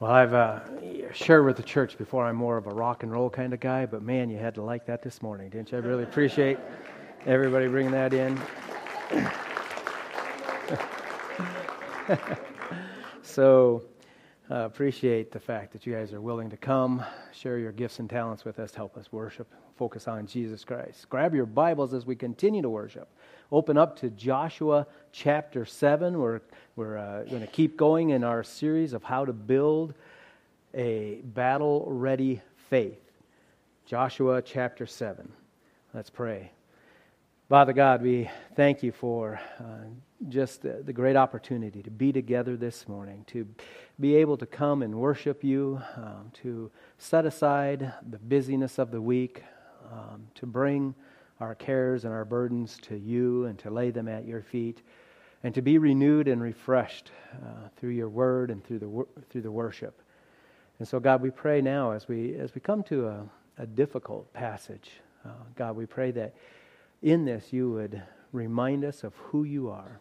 Well, I've uh, shared with the church before I'm more of a rock and roll kind of guy, but man, you had to like that this morning, didn't you? I really appreciate everybody bringing that in. so, uh, appreciate the fact that you guys are willing to come, share your gifts and talents with us, help us worship, focus on Jesus Christ. Grab your Bibles as we continue to worship. Open up to Joshua chapter 7. We're we're uh, going to keep going in our series of how to build a battle ready faith. Joshua chapter 7. Let's pray. Father God, we thank you for uh, just the, the, great opportunity to be together this morning, to be able to come and worship you, um, to set aside the busyness of the week, um, to bring our cares and our burdens to you and to lay them at your feet and to be renewed and refreshed uh, through your word and through the, through the worship. And so, God, we pray now as we, as we come to a, a difficult passage, uh, God, we pray that in this you would remind us of who you are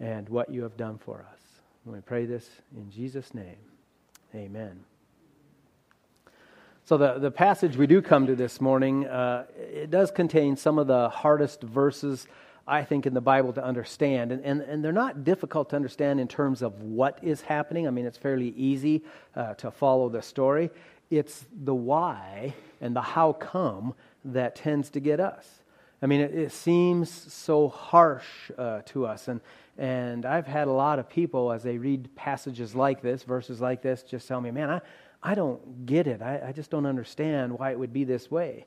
and what you have done for us. And we pray this in Jesus' name. Amen. So, the, the passage we do come to this morning, uh, it does contain some of the hardest verses I think, in the Bible to understand. And, and, and they're not difficult to understand in terms of what is happening. I mean, it's fairly easy uh, to follow the story. It's the why and the how come that tends to get us. I mean, it, it seems so harsh uh, to us. And, and I've had a lot of people, as they read passages like this, verses like this, just tell me, man, I, I don't get it. I, I just don't understand why it would be this way.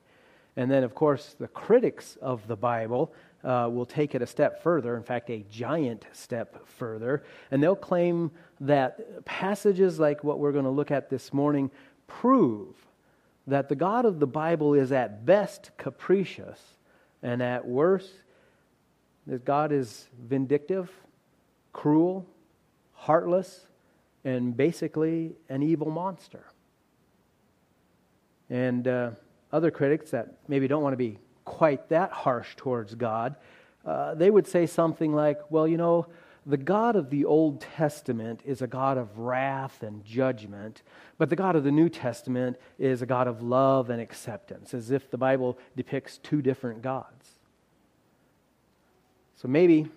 And then, of course, the critics of the Bible uh, will take it a step further, in fact, a giant step further, and they'll claim that passages like what we're going to look at this morning prove that the God of the Bible is at best capricious, and at worst, that God is vindictive, cruel, heartless, and basically an evil monster. And uh, other critics that maybe don't want to be quite that harsh towards God. Uh, they would say something like, well, you know, the God of the Old Testament is a God of wrath and judgment, but the God of the New Testament is a God of love and acceptance, as if the Bible depicts two different gods. So maybe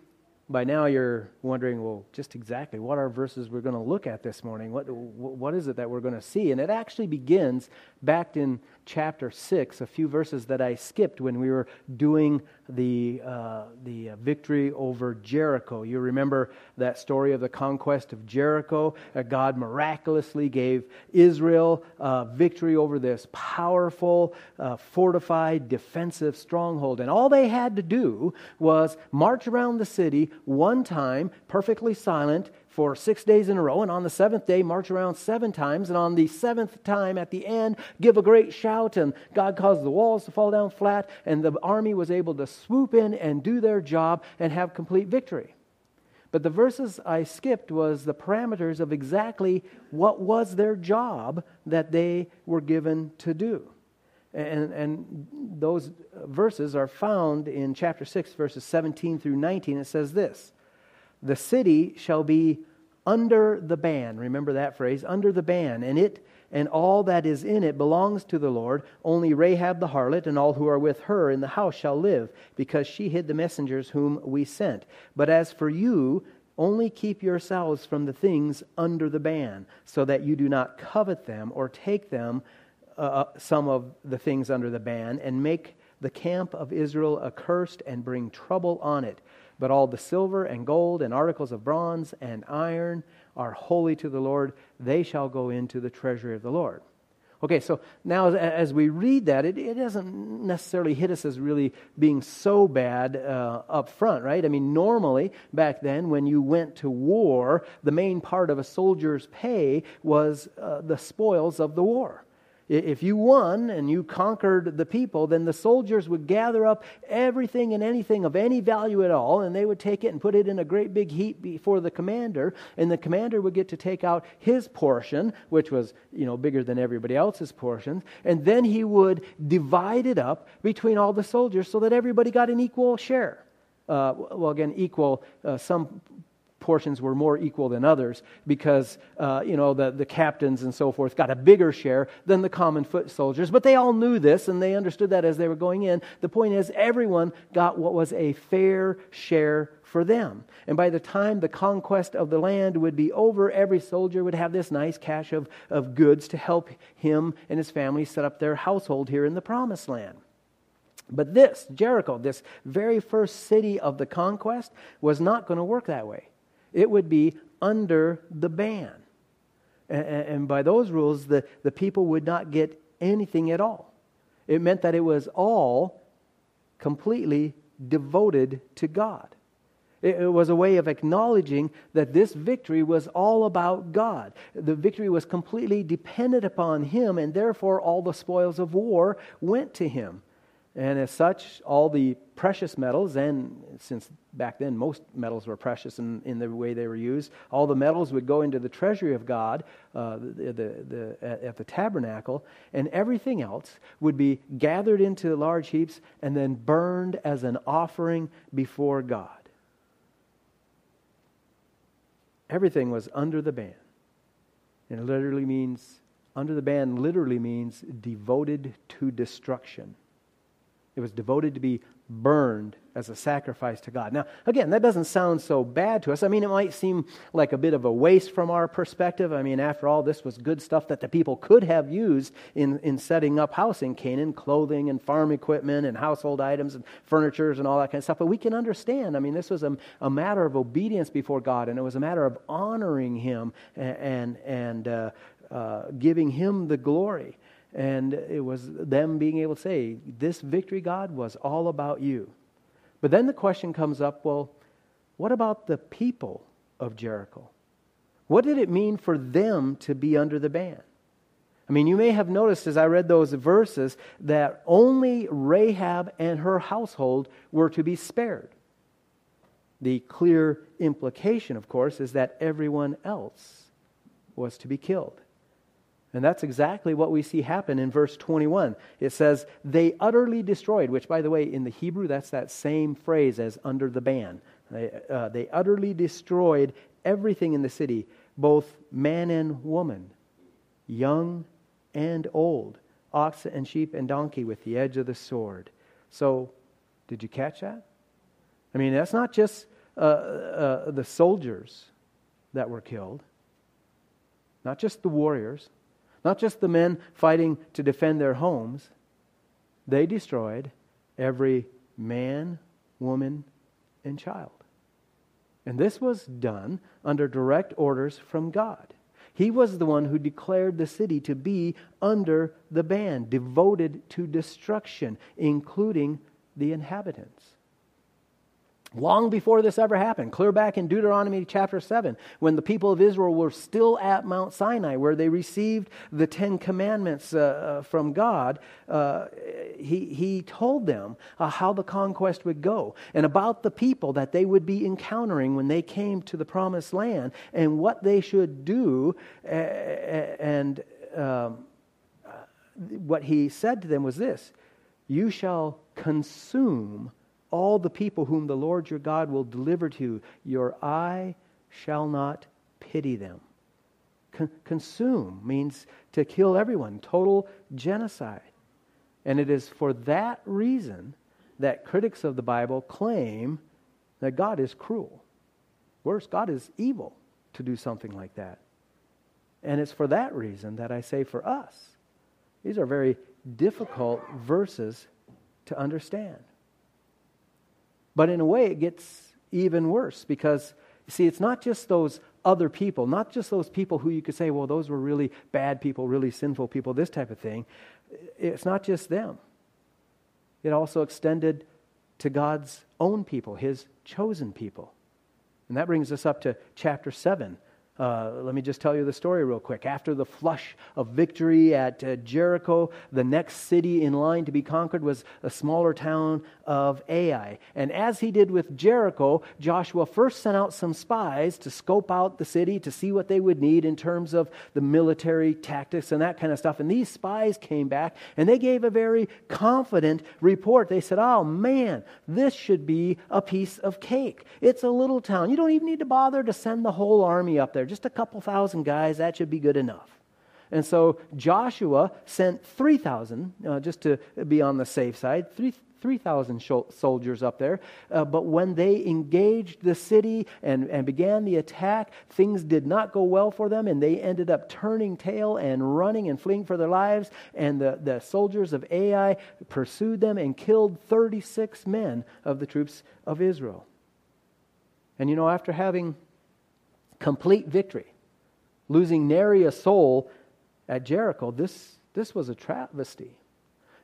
by now you're wondering, well, just exactly what are verses we're going to look at this morning? What, what is it that we're going to see? And it actually begins back in chapter 6, a few verses that I skipped when we were doing the, uh, the uh, victory over Jericho. You remember that story of the conquest of Jericho? That God miraculously gave Israel uh, victory over this powerful, uh, fortified, defensive stronghold. And all they had to do was march around the city one time, perfectly silent, for six days in a row, and on the seventh day, march around seven times, and on the seventh time at the end, give a great shout, and God caused the walls to fall down flat, and the army was able to swoop in and do their job and have complete victory. But the verses I skipped was the parameters of exactly what was their job that they were given to do. And, and those verses are found in chapter 6, verses 17 through 19. It says this the city shall be under the ban. Remember that phrase, under the ban. And it and all that is in it belongs to the Lord. Only Rahab the harlot and all who are with her in the house shall live, because she hid the messengers whom we sent. But as for you, only keep yourselves from the things under the ban, so that you do not covet them or take them, uh, uh some of the things under the ban, and make the camp of Israel accursed and bring trouble on it. But all the silver and gold and articles of bronze and iron are holy to the Lord. They shall go into the treasury of the Lord. Okay, so now as we read that, it, it doesn't necessarily hit us as really being so bad uh, up front, right? I mean, normally, back then, when you went to war, the main part of a soldier's pay was uh, the spoils of the war. If you won and you conquered the people, then the soldiers would gather up everything and anything of any value at all, and they would take it and put it in a great big heap before the commander, and the commander would get to take out his portion, which was, you know, bigger than everybody else's portions, and then he would divide it up between all the soldiers so that everybody got an equal share. Uh, well, again, equal, uh, some portions were more equal than others because, uh, you know, the, the captains and so forth got a bigger share than the common foot soldiers. But they all knew this and they understood that as they were going in. The point is, everyone got what was a fair share for them. And by the time the conquest of the land would be over, every soldier would have this nice cache of, of goods to help him and his family set up their household here in the promised land. But this, Jericho, this very first city of the conquest, was not going to work that way. It would be under the ban. And, and by those rules, the, the people would not get anything at all. It meant that it was all completely devoted to God. It, it was a way of acknowledging that this victory was all about God. The victory was completely dependent upon Him, and therefore all the spoils of war went to Him. And as such, all the precious metals, and since back then most metals were precious in, in the way they were used, all the metals would go into the treasury of God uh, the, the, the, at the tabernacle, and everything else would be gathered into large heaps and then burned as an offering before God. Everything was under the ban. And it literally means, under the ban literally means devoted to destruction. It was devoted to be burned as a sacrifice to God. Now, again, that doesn't sound so bad to us. I mean, it might seem like a bit of a waste from our perspective. I mean, after all, this was good stuff that the people could have used in, in setting up house in Canaan clothing and farm equipment and household items and furnitures and all that kind of stuff. But we can understand. I mean, this was a, a matter of obedience before God, and it was a matter of honoring Him and, and, and uh, uh, giving Him the glory. And it was them being able to say, This victory, God, was all about you. But then the question comes up well, what about the people of Jericho? What did it mean for them to be under the ban? I mean, you may have noticed as I read those verses that only Rahab and her household were to be spared. The clear implication, of course, is that everyone else was to be killed. And that's exactly what we see happen in verse 21. It says, They utterly destroyed, which, by the way, in the Hebrew, that's that same phrase as under the ban. They, uh, they utterly destroyed everything in the city, both man and woman, young and old, ox and sheep and donkey with the edge of the sword. So, did you catch that? I mean, that's not just uh, uh, the soldiers that were killed, not just the warriors not just the men fighting to defend their homes, they destroyed every man, woman, and child. And this was done under direct orders from God. He was the one who declared the city to be under the ban, devoted to destruction, including the inhabitants long before this ever happened, clear back in Deuteronomy chapter 7, when the people of Israel were still at Mount Sinai, where they received the Ten Commandments uh, uh, from God, uh, he, he told them uh, how the conquest would go and about the people that they would be encountering when they came to the promised land and what they should do. and um, what he said to them was this You shall consume all the people whom the Lord your God will deliver to you, your eye shall not pity them. Con- consume means to kill everyone, total genocide. And it is for that reason that critics of the Bible claim that God is cruel. Worse, God is evil to do something like that. And it's for that reason that I say for us, these are very difficult verses to understand. But in a way, it gets even worse because, see, it's not just those other people, not just those people who you could say, well, those were really bad people, really sinful people, this type of thing. It's not just them. It also extended to God's own people, his chosen people. And that brings us up to chapter 7 Uh, let me just tell you the story real quick. After the flush of victory at uh, Jericho, the next city in line to be conquered was a smaller town of Ai. And as he did with Jericho, Joshua first sent out some spies to scope out the city to see what they would need in terms of the military tactics and that kind of stuff. And these spies came back and they gave a very confident report. They said, Oh man, this should be a piece of cake. It's a little town. You don't even need to bother to send the whole army up there there, just a couple thousand guys, that should be good enough. And so Joshua sent 3,000, uh, just to be on the safe side, 3,000 soldiers up there. Uh, but when they engaged the city and, and began the attack, things did not go well for them, and they ended up turning tail and running and fleeing for their lives. And the, the soldiers of Ai pursued them and killed 36 men of the troops of Israel. And you know, after having complete victory, losing nary a soul at Jericho. This, this was a travesty.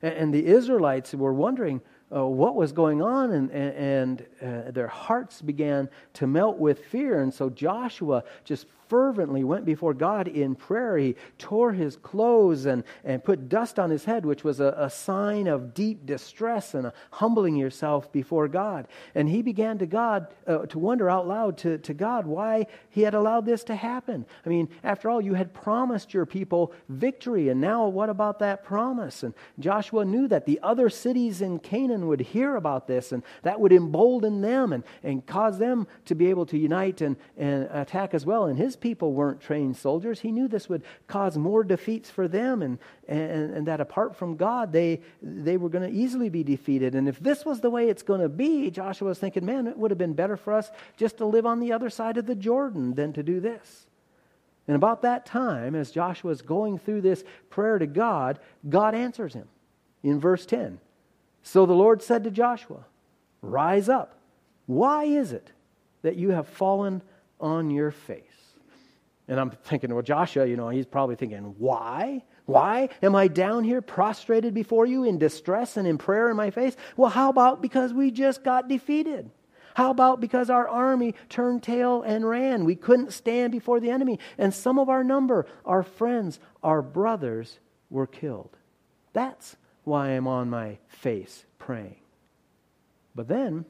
And, and the Israelites were wondering uh, what was going on, and, and, and uh, their hearts began to melt with fear. And so Joshua just fervently went before God in prayer. He tore his clothes and, and put dust on his head, which was a, a sign of deep distress and humbling yourself before God. And he began to God uh, to wonder out loud to, to God why he had allowed this to happen. I mean, after all, you had promised your people victory, and now what about that promise? And Joshua knew that the other cities in Canaan would hear about this, and that would embolden them and, and cause them to be able to unite and, and attack as well. And his people weren't trained soldiers. He knew this would cause more defeats for them and, and, and that apart from God, they, they were going to easily be defeated. And if this was the way it's going to be, Joshua was thinking, man, it would have been better for us just to live on the other side of the Jordan than to do this. And about that time, as Joshua is going through this prayer to God, God answers him in verse 10. So the Lord said to Joshua, Rise up. Why is it that you have fallen on your face? And I'm thinking, well, Joshua, you know, he's probably thinking, why? Why am I down here prostrated before you in distress and in prayer in my face? Well, how about because we just got defeated? How about because our army turned tail and ran? We couldn't stand before the enemy. And some of our number, our friends, our brothers, were killed. That's why I'm on my face praying. But then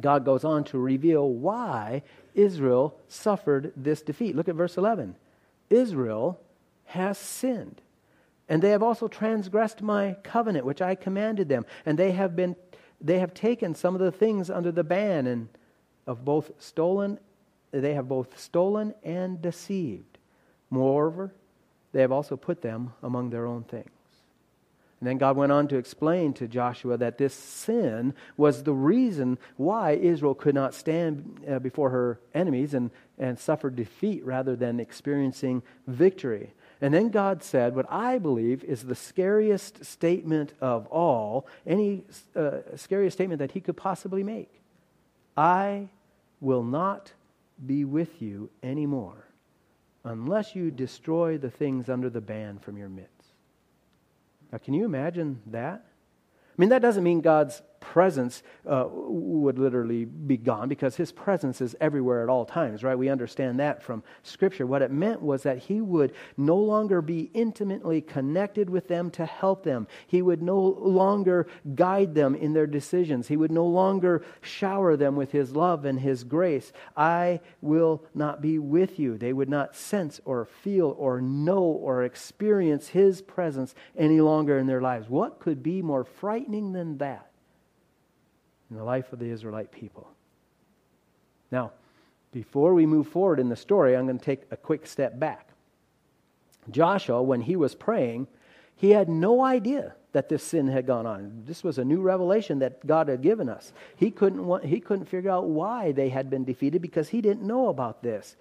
God goes on to reveal why Israel suffered this defeat. Look at verse 11. Israel has sinned, and they have also transgressed my covenant, which I commanded them, and they have been they have taken some of the things under the ban and of both stolen they have both stolen and deceived. Moreover, they have also put them among their own things. And then God went on to explain to Joshua that this sin was the reason why Israel could not stand uh, before her enemies and, and suffer defeat rather than experiencing victory. And then God said what I believe is the scariest statement of all, any uh, scariest statement that he could possibly make I will not be with you anymore unless you destroy the things under the ban from your midst. Now, can you imagine that? I mean, that doesn't mean God's presence uh, would literally be gone because his presence is everywhere at all times, right? We understand that from Scripture. What it meant was that he would no longer be intimately connected with them to help them. He would no longer guide them in their decisions. He would no longer shower them with his love and his grace. I will not be with you. They would not sense or feel or know or experience his presence any longer in their lives. What could be more frightening than that? In the life of the Israelite people. Now, before we move forward in the story, I'm going to take a quick step back. Joshua, when he was praying, he had no idea that this sin had gone on. This was a new revelation that God had given us. He couldn't, want, he couldn't figure out why they had been defeated because he didn't know about this.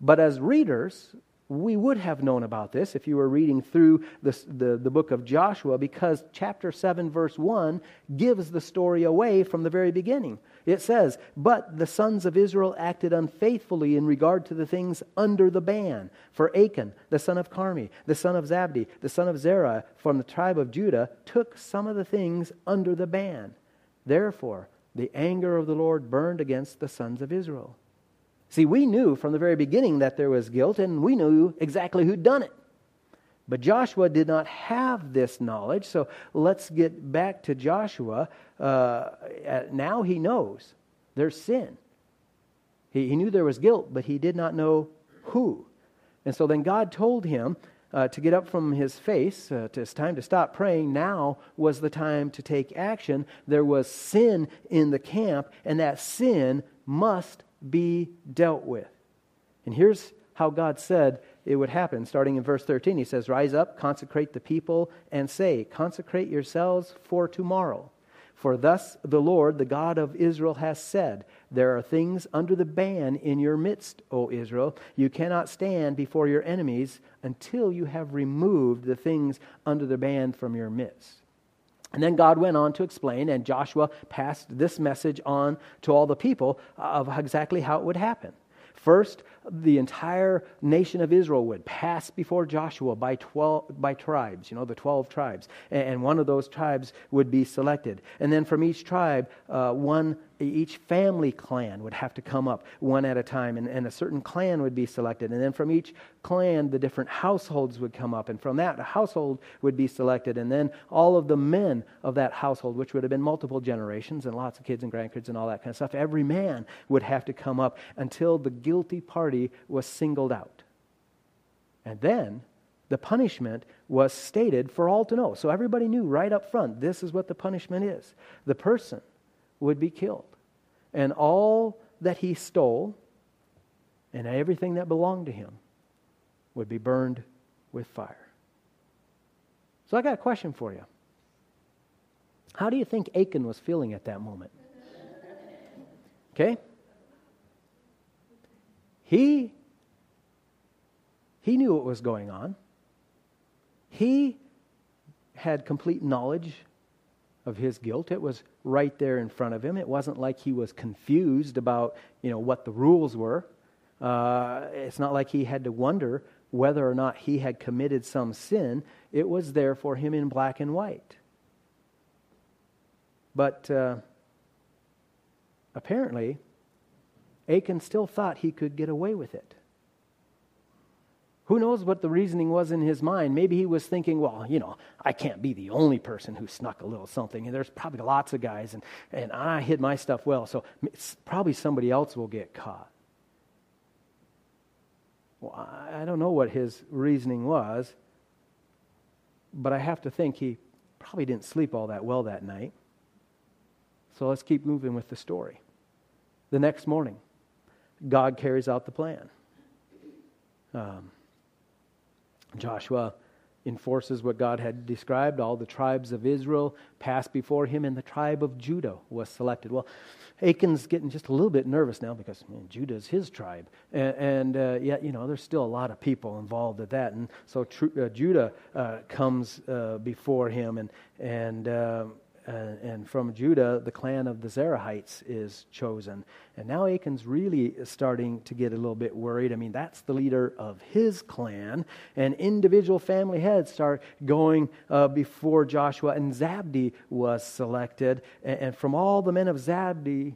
But as readers, we would have known about this if you were reading through the, the, the, book of Joshua because chapter 7, verse 1 gives the story away from the very beginning. It says, But the sons of Israel acted unfaithfully in regard to the things under the ban. For Achan, the son of Carmi, the son of Zabdi, the son of Zerah from the tribe of Judah, took some of the things under the ban. Therefore, the anger of the Lord burned against the sons of Israel. See, we knew from the very beginning that there was guilt, and we knew exactly who'd done it. But Joshua did not have this knowledge, so let's get back to Joshua. Uh, now he knows there's sin. He, he knew there was guilt, but he did not know who. And so then God told him uh, to get up from his face. Uh, it's time to stop praying. Now was the time to take action. There was sin in the camp, and that sin must be dealt with. And here's how God said it would happen. Starting in verse 13, he says, Rise up, consecrate the people, and say, Consecrate yourselves for tomorrow. For thus the Lord, the God of Israel, has said, There are things under the ban in your midst, O Israel. You cannot stand before your enemies until you have removed the things under the ban from your midst. And then God went on to explain, and Joshua passed this message on to all the people of exactly how it would happen. First, the entire nation of Israel would pass before Joshua by 12 by tribes, you know, the 12 tribes. And one of those tribes would be selected. And then from each tribe, uh, one each family clan would have to come up one at a time, and, and a certain clan would be selected. And then from each clan, the different households would come up, and from that, a household would be selected. And then all of the men of that household, which would have been multiple generations and lots of kids and grandkids and all that kind of stuff, every man would have to come up until the guilty party was singled out. And then the punishment was stated for all to know. So everybody knew right up front this is what the punishment is. The person would be killed, and all that he stole and everything that belonged to him would be burned with fire. So I got a question for you. How do you think Achan was feeling at that moment? Okay? He he knew what was going on. He had complete knowledge of his guilt. It was right there in front of him. It wasn't like he was confused about, you know, what the rules were. Uh, it's not like he had to wonder whether or not he had committed some sin. It was there for him in black and white. But uh, apparently, Achan still thought he could get away with it. Who knows what the reasoning was in his mind? Maybe he was thinking, well, you know, I can't be the only person who snuck a little something. And there's probably lots of guys, and, and I hid my stuff well, so probably somebody else will get caught. Well, I don't know what his reasoning was, but I have to think he probably didn't sleep all that well that night. So let's keep moving with the story. The next morning, God carries out the plan. Um, Joshua enforces what God had described. All the tribes of Israel passed before him, and the tribe of Judah was selected. Well, Achan's getting just a little bit nervous now because man, Judah is his tribe. And, and uh, yet, you know, there's still a lot of people involved at that. And so tr- uh, Judah uh, comes uh, before him, and, and um, and from Judah, the clan of the Zerahites is chosen. And now Achan's really starting to get a little bit worried. I mean, that's the leader of his clan. And individual family heads start going uh, before Joshua, and Zabdi was selected. And, and from all the men of Zabdi,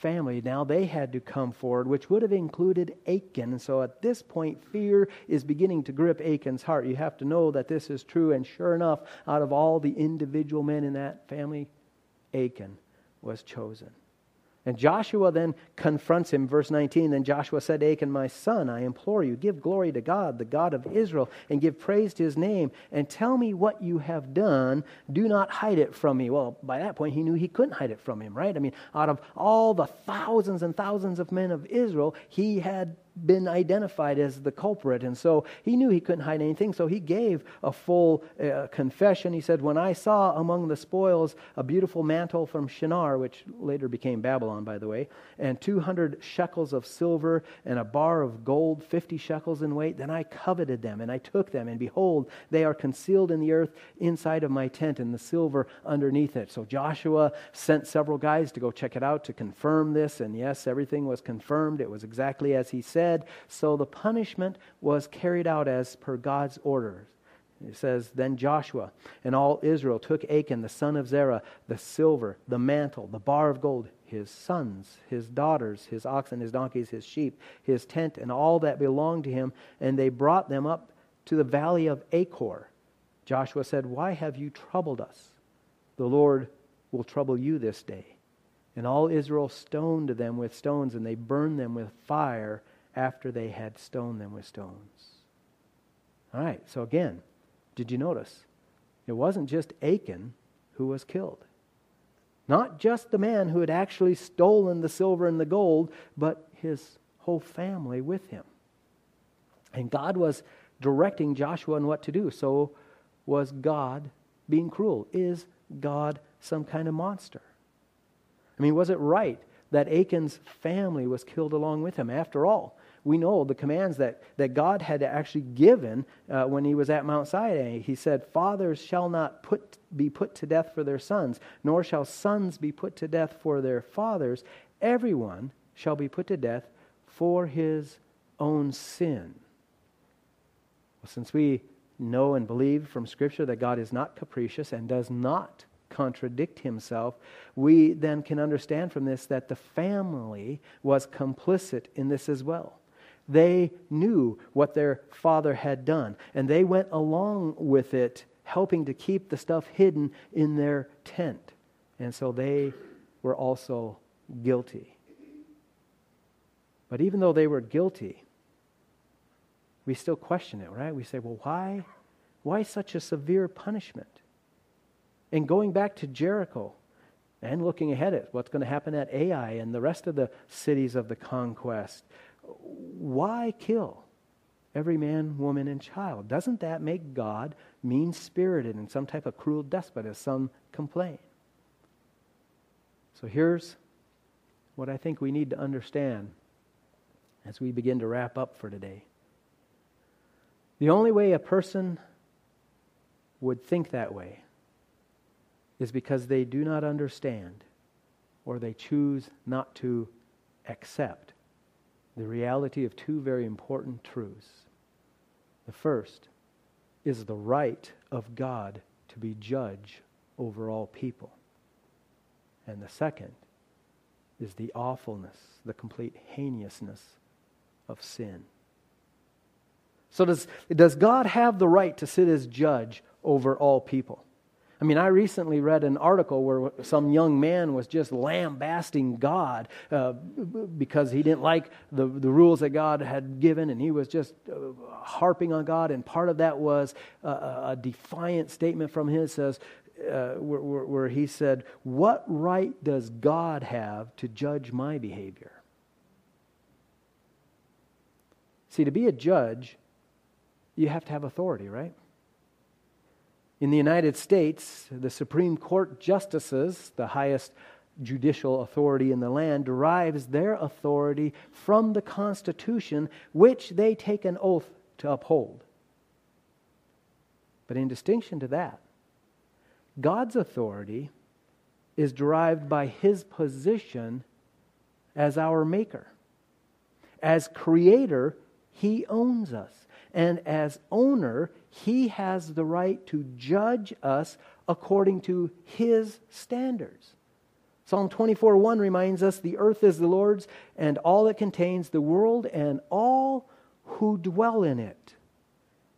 family, now they had to come forward, which would have included Achan. So at this point, fear is beginning to grip Achan's heart. You have to know that this is true. And sure enough, out of all the individual men in that family, Achan was chosen. And Joshua then confronts him, verse 19. Then Joshua said to Achan, My son, I implore you, give glory to God, the God of Israel, and give praise to his name, and tell me what you have done. Do not hide it from me. Well, by that point, he knew he couldn't hide it from him, right? I mean, out of all the thousands and thousands of men of Israel, he had been identified as the culprit. And so he knew he couldn't hide anything. So he gave a full uh, confession. He said, When I saw among the spoils a beautiful mantle from Shinar, which later became Babylon, by the way, and 200 shekels of silver and a bar of gold, 50 shekels in weight, then I coveted them and I took them. And behold, they are concealed in the earth inside of my tent and the silver underneath it. So Joshua sent several guys to go check it out to confirm this. And yes, everything was confirmed. It was exactly as he said said. So the punishment was carried out as per God's orders. It says, Then Joshua and all Israel took Achan, the son of Zerah, the silver, the mantle, the bar of gold, his sons, his daughters, his oxen, his donkeys, his sheep, his tent, and all that belonged to him, and they brought them up to the valley of Achor. Joshua said, Why have you troubled us? The Lord will trouble you this day. And all Israel stoned them with stones, and they burned them with fire after they had stoned them with stones. All right, so again, did you notice? It wasn't just Achan who was killed. Not just the man who had actually stolen the silver and the gold, but his whole family with him. And God was directing Joshua on what to do. So was God being cruel? Is God some kind of monster? I mean, was it right that Achan's family was killed along with him? After all, we know the commands that, that God had actually given uh, when he was at Mount Sinai. He said, Fathers shall not put, be put to death for their sons, nor shall sons be put to death for their fathers. Everyone shall be put to death for his own sin. Well, since we know and believe from Scripture that God is not capricious and does not contradict himself, we then can understand from this that the family was complicit in this as well. They knew what their father had done, and they went along with it, helping to keep the stuff hidden in their tent. And so they were also guilty. But even though they were guilty, we still question it, right? We say, well, why, why such a severe punishment? And going back to Jericho and looking ahead at what's going to happen at Ai and the rest of the cities of the conquest, why kill every man, woman, and child? Doesn't that make God mean spirited and some type of cruel despot, as some complain? So here's what I think we need to understand as we begin to wrap up for today. The only way a person would think that way is because they do not understand or they choose not to accept the reality of two very important truths. The first is the right of God to be judge over all people. And the second is the awfulness, the complete heinousness of sin. So, does, does God have the right to sit as judge over all people? I mean, I recently read an article where some young man was just lambasting God uh, because he didn't like the, the rules that God had given, and he was just uh, harping on God. And part of that was a, a defiant statement from him says, uh, where, where, where he said, "What right does God have to judge my behavior?" See, to be a judge, you have to have authority, right? In the United States, the Supreme Court justices, the highest judicial authority in the land, derives their authority from the Constitution, which they take an oath to uphold. But in distinction to that, God's authority is derived by his position as our maker. As creator, he owns us. And as owner, he has the right to judge us according to his standards. Psalm 24 1 reminds us the earth is the Lord's and all it contains, the world and all who dwell in it.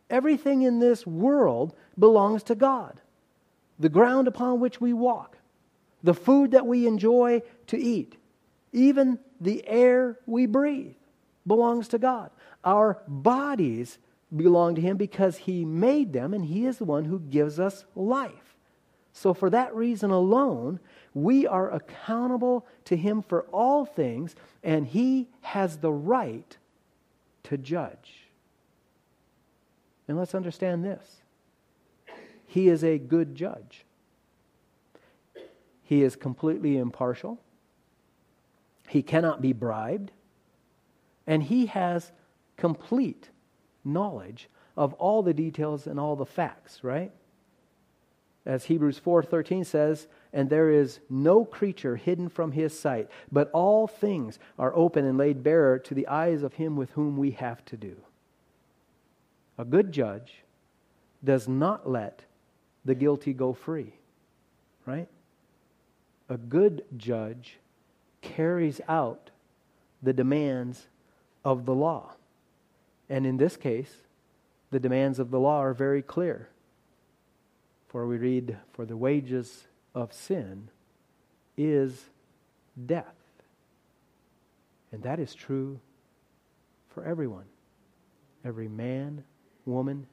Everything in this world belongs to God. The ground upon which we walk, the food that we enjoy to eat, even the air we breathe belongs to God. Our bodies belong to Him because He made them and He is the one who gives us life. So, for that reason alone, we are accountable to Him for all things, and He has the right to judge. And let's understand this He is a good judge, He is completely impartial, He cannot be bribed, and He has complete knowledge of all the details and all the facts, right? As Hebrews 4:13 says, and there is no creature hidden from his sight, but all things are open and laid bare to the eyes of him with whom we have to do. A good judge does not let the guilty go free, right? A good judge carries out the demands of the law. And in this case, the demands of the law are very clear. For we read, For the wages of sin is death. And that is true for everyone every man, woman,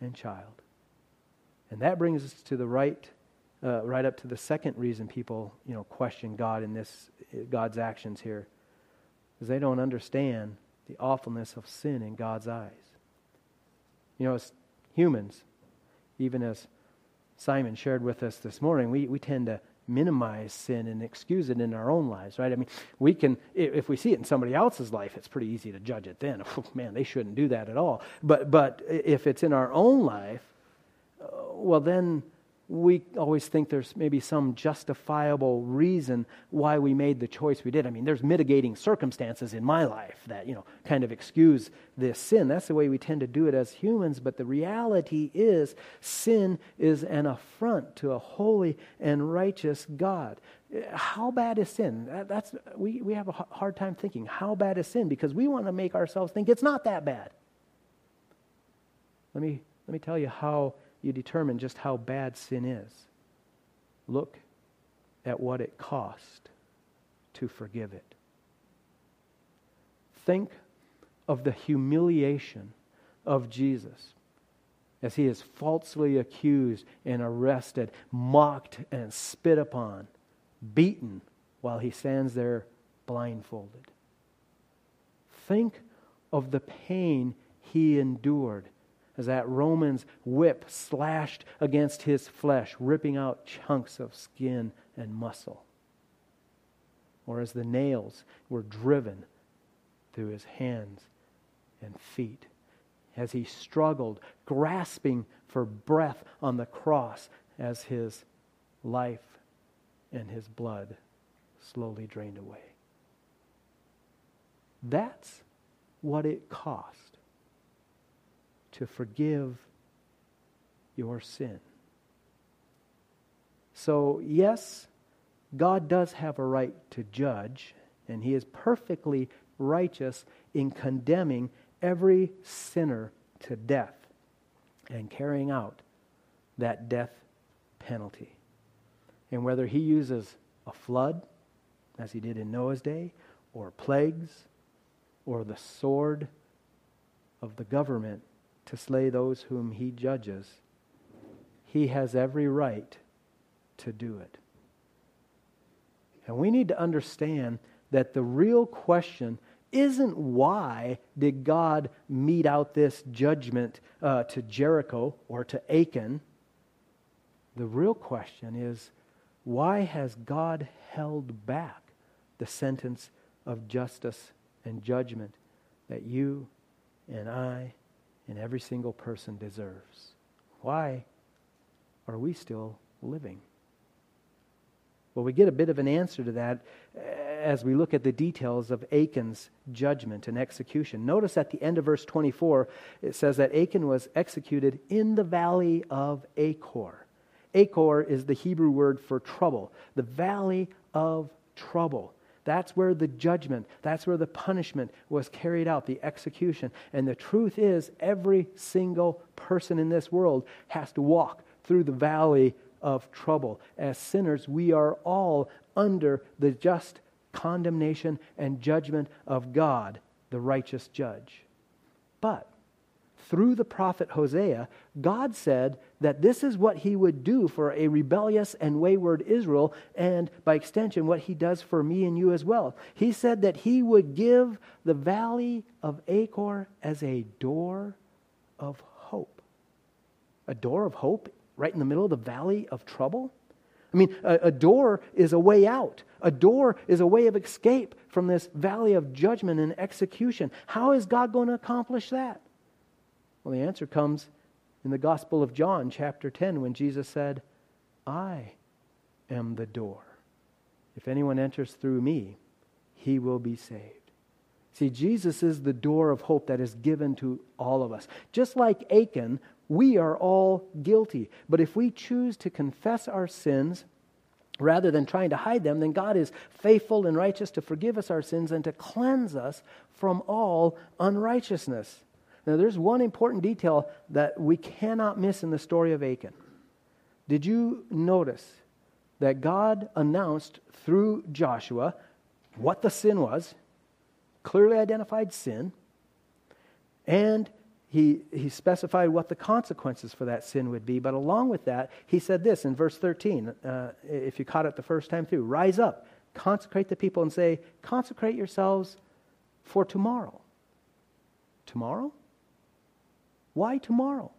and child. And that brings us to the right, uh, right up to the second reason people, you know, question God in this, God's actions here, is they don't understand the awfulness of sin in God's eyes. You know, as humans, even as Simon shared with us this morning, we, we tend to minimize sin and excuse it in our own lives, right? I mean, we can, if we see it in somebody else's life, it's pretty easy to judge it then. Oh, man, they shouldn't do that at all. But, but if it's in our own life, uh, well, then we always think there's maybe some justifiable reason why we made the choice we did. I mean, there's mitigating circumstances in my life that, you know, kind of excuse this sin. That's the way we tend to do it as humans, but the reality is sin is an affront to a holy and righteous God. How bad is sin? That's we, we have a hard time thinking. How bad is sin? Because we want to make ourselves think it's not that bad. Let me let me tell you how you determine just how bad sin is. Look at what it cost to forgive it. Think of the humiliation of Jesus as he is falsely accused and arrested, mocked and spit upon, beaten while he stands there blindfolded. Think of the pain he endured as that Roman's whip slashed against his flesh, ripping out chunks of skin and muscle. Or as the nails were driven through his hands and feet. As he struggled, grasping for breath on the cross as his life and his blood slowly drained away. That's what it cost to forgive your sin. So, yes, God does have a right to judge, and He is perfectly righteous in condemning every sinner to death and carrying out that death penalty. And whether He uses a flood, as He did in Noah's day, or plagues, or the sword of the government to slay those whom he judges, he has every right to do it. And we need to understand that the real question isn't why did God mete out this judgment uh, to Jericho or to Achan. The real question is why has God held back the sentence of justice and judgment that you and I and every single person deserves. Why are we still living? Well, we get a bit of an answer to that uh, as we look at the details of Achan's judgment and execution. Notice at the end of verse 24, it says that Achan was executed in the valley of Achor. Achor is the Hebrew word for trouble, the valley of trouble. That's where the judgment, that's where the punishment was carried out, the execution. And the truth is, every single person in this world has to walk through the valley of trouble. As sinners, we are all under the just condemnation and judgment of God, the righteous judge. But through the prophet Hosea, God said that this is what he would do for a rebellious and wayward Israel, and by extension, what he does for me and you as well. He said that he would give the valley of Achor as a door of hope. A door of hope right in the middle of the valley of trouble? I mean, a, a, door is a way out. A door is a way of escape from this valley of judgment and execution. How is God going to accomplish that? Well, the answer comes in the Gospel of John, chapter 10, when Jesus said, I am the door. If anyone enters through me, he will be saved. See, Jesus is the door of hope that is given to all of us. Just like Achan, we are all guilty. But if we choose to confess our sins, rather than trying to hide them, then God is faithful and righteous to forgive us our sins and to cleanse us from all unrighteousness. Now, there's one important detail that we cannot miss in the story of Achan. Did you notice that God announced through Joshua what the sin was, clearly identified sin, and he, he specified what the consequences for that sin would be. But along with that, he said this in verse 13, uh, if you caught it the first time through Rise up, consecrate the people, and say, Consecrate yourselves for tomorrow. Tomorrow? Why tomorrow?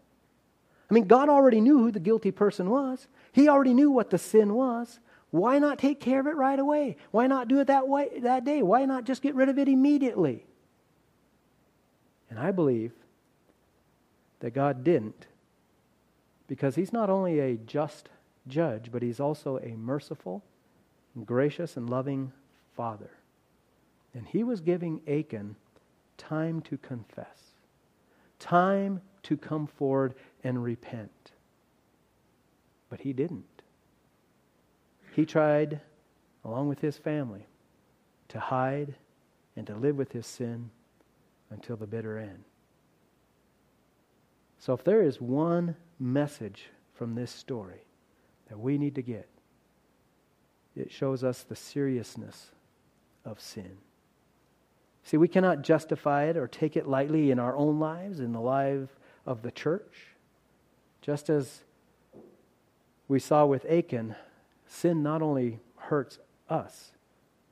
I mean, God already knew who the guilty person was. He already knew what the sin was. Why not take care of it right away? Why not do it that way that day? Why not just get rid of it immediately? And I believe that God didn't because he's not only a just judge, but he's also a merciful, gracious, and loving father. And he was giving Achan time to confess, time to come forward and repent. But he didn't. He tried, along with his family, to hide and to live with his sin until the bitter end. So, if there is one message from this story that we need to get, it shows us the seriousness of sin. See, we cannot justify it or take it lightly in our own lives, in the life of the church. Just as we saw with Achan, sin not only hurts us,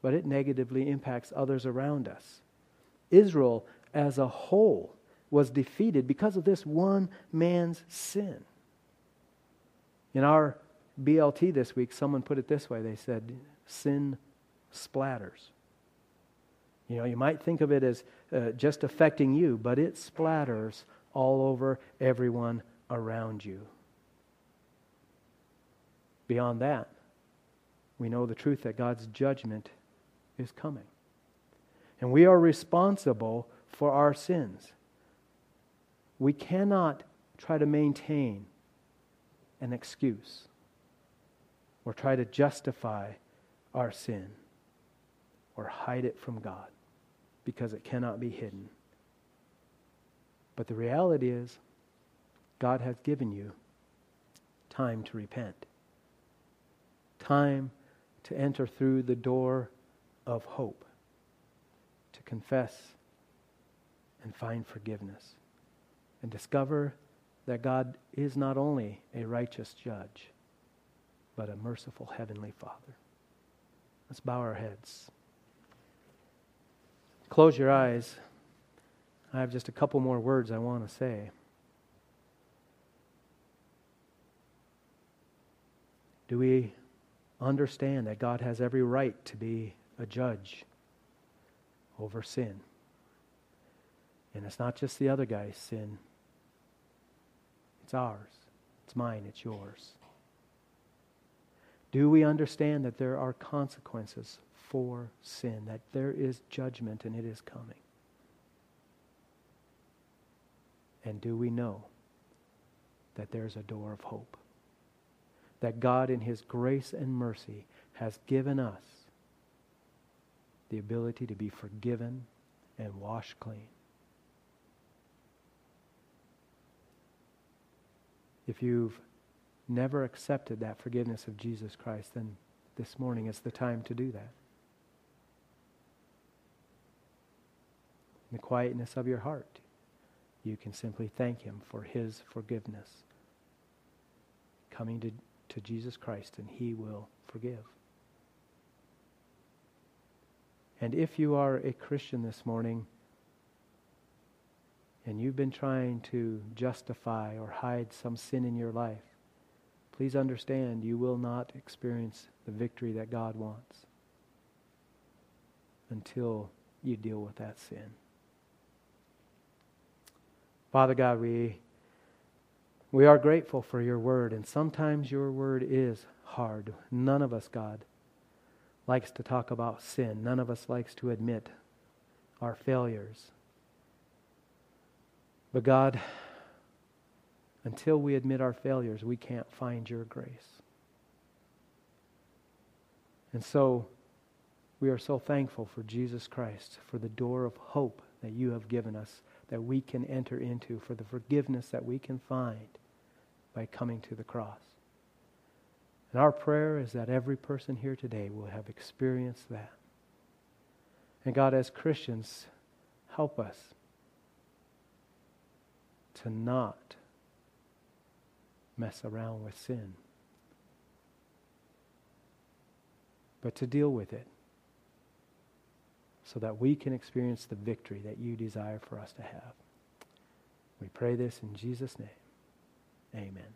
but it negatively impacts others around us. Israel as a whole was defeated because of this one man's sin. In our BLT this week, someone put it this way they said, sin splatters. You know, you might think of it as uh, just affecting you, but it splatters all over everyone around you. Beyond that, we know the truth that God's judgment is coming. And we are responsible for our sins. We cannot try to maintain an excuse or try to justify our sin or hide it from God because it cannot be hidden. But the reality is, God has given you time to repent, time to enter through the door of hope, to confess and find forgiveness, and discover that God is not only a righteous judge, but a merciful heavenly Father. Let's bow our heads. Close your eyes. I have just a couple more words I want to say. Do we understand that God has every right to be a judge over sin? And it's not just the other guy's sin, it's ours. It's mine, it's yours. Do we understand that there are consequences for sin, that there is judgment and it is coming? And do we know that there's a door of hope? That God, in His grace and mercy, has given us the ability to be forgiven and washed clean. If you've never accepted that forgiveness of Jesus Christ, then this morning is the time to do that. In the quietness of your heart, you can simply thank Him for His forgiveness. Coming to, to Jesus Christ, and He will forgive. And if you are a Christian this morning, and you've been trying to justify or hide some sin in your life, please understand you will not experience the victory that God wants until you deal with that sin. Father God, we, we are grateful for your word, and sometimes your word is hard. None of us, God, likes to talk about sin. None of us likes to admit our failures. But God, until we admit our failures, we can't find your grace. And so we are so thankful for Jesus Christ, for the door of hope that you have given us, that we can enter into, for the forgiveness that we can find by coming to the cross. And our prayer is that every person here today will have experienced that. And God, as Christians, help us to not mess around with sin, but to deal with it so that we can experience the victory that you desire for us to have. We pray this in Jesus' name. Amen.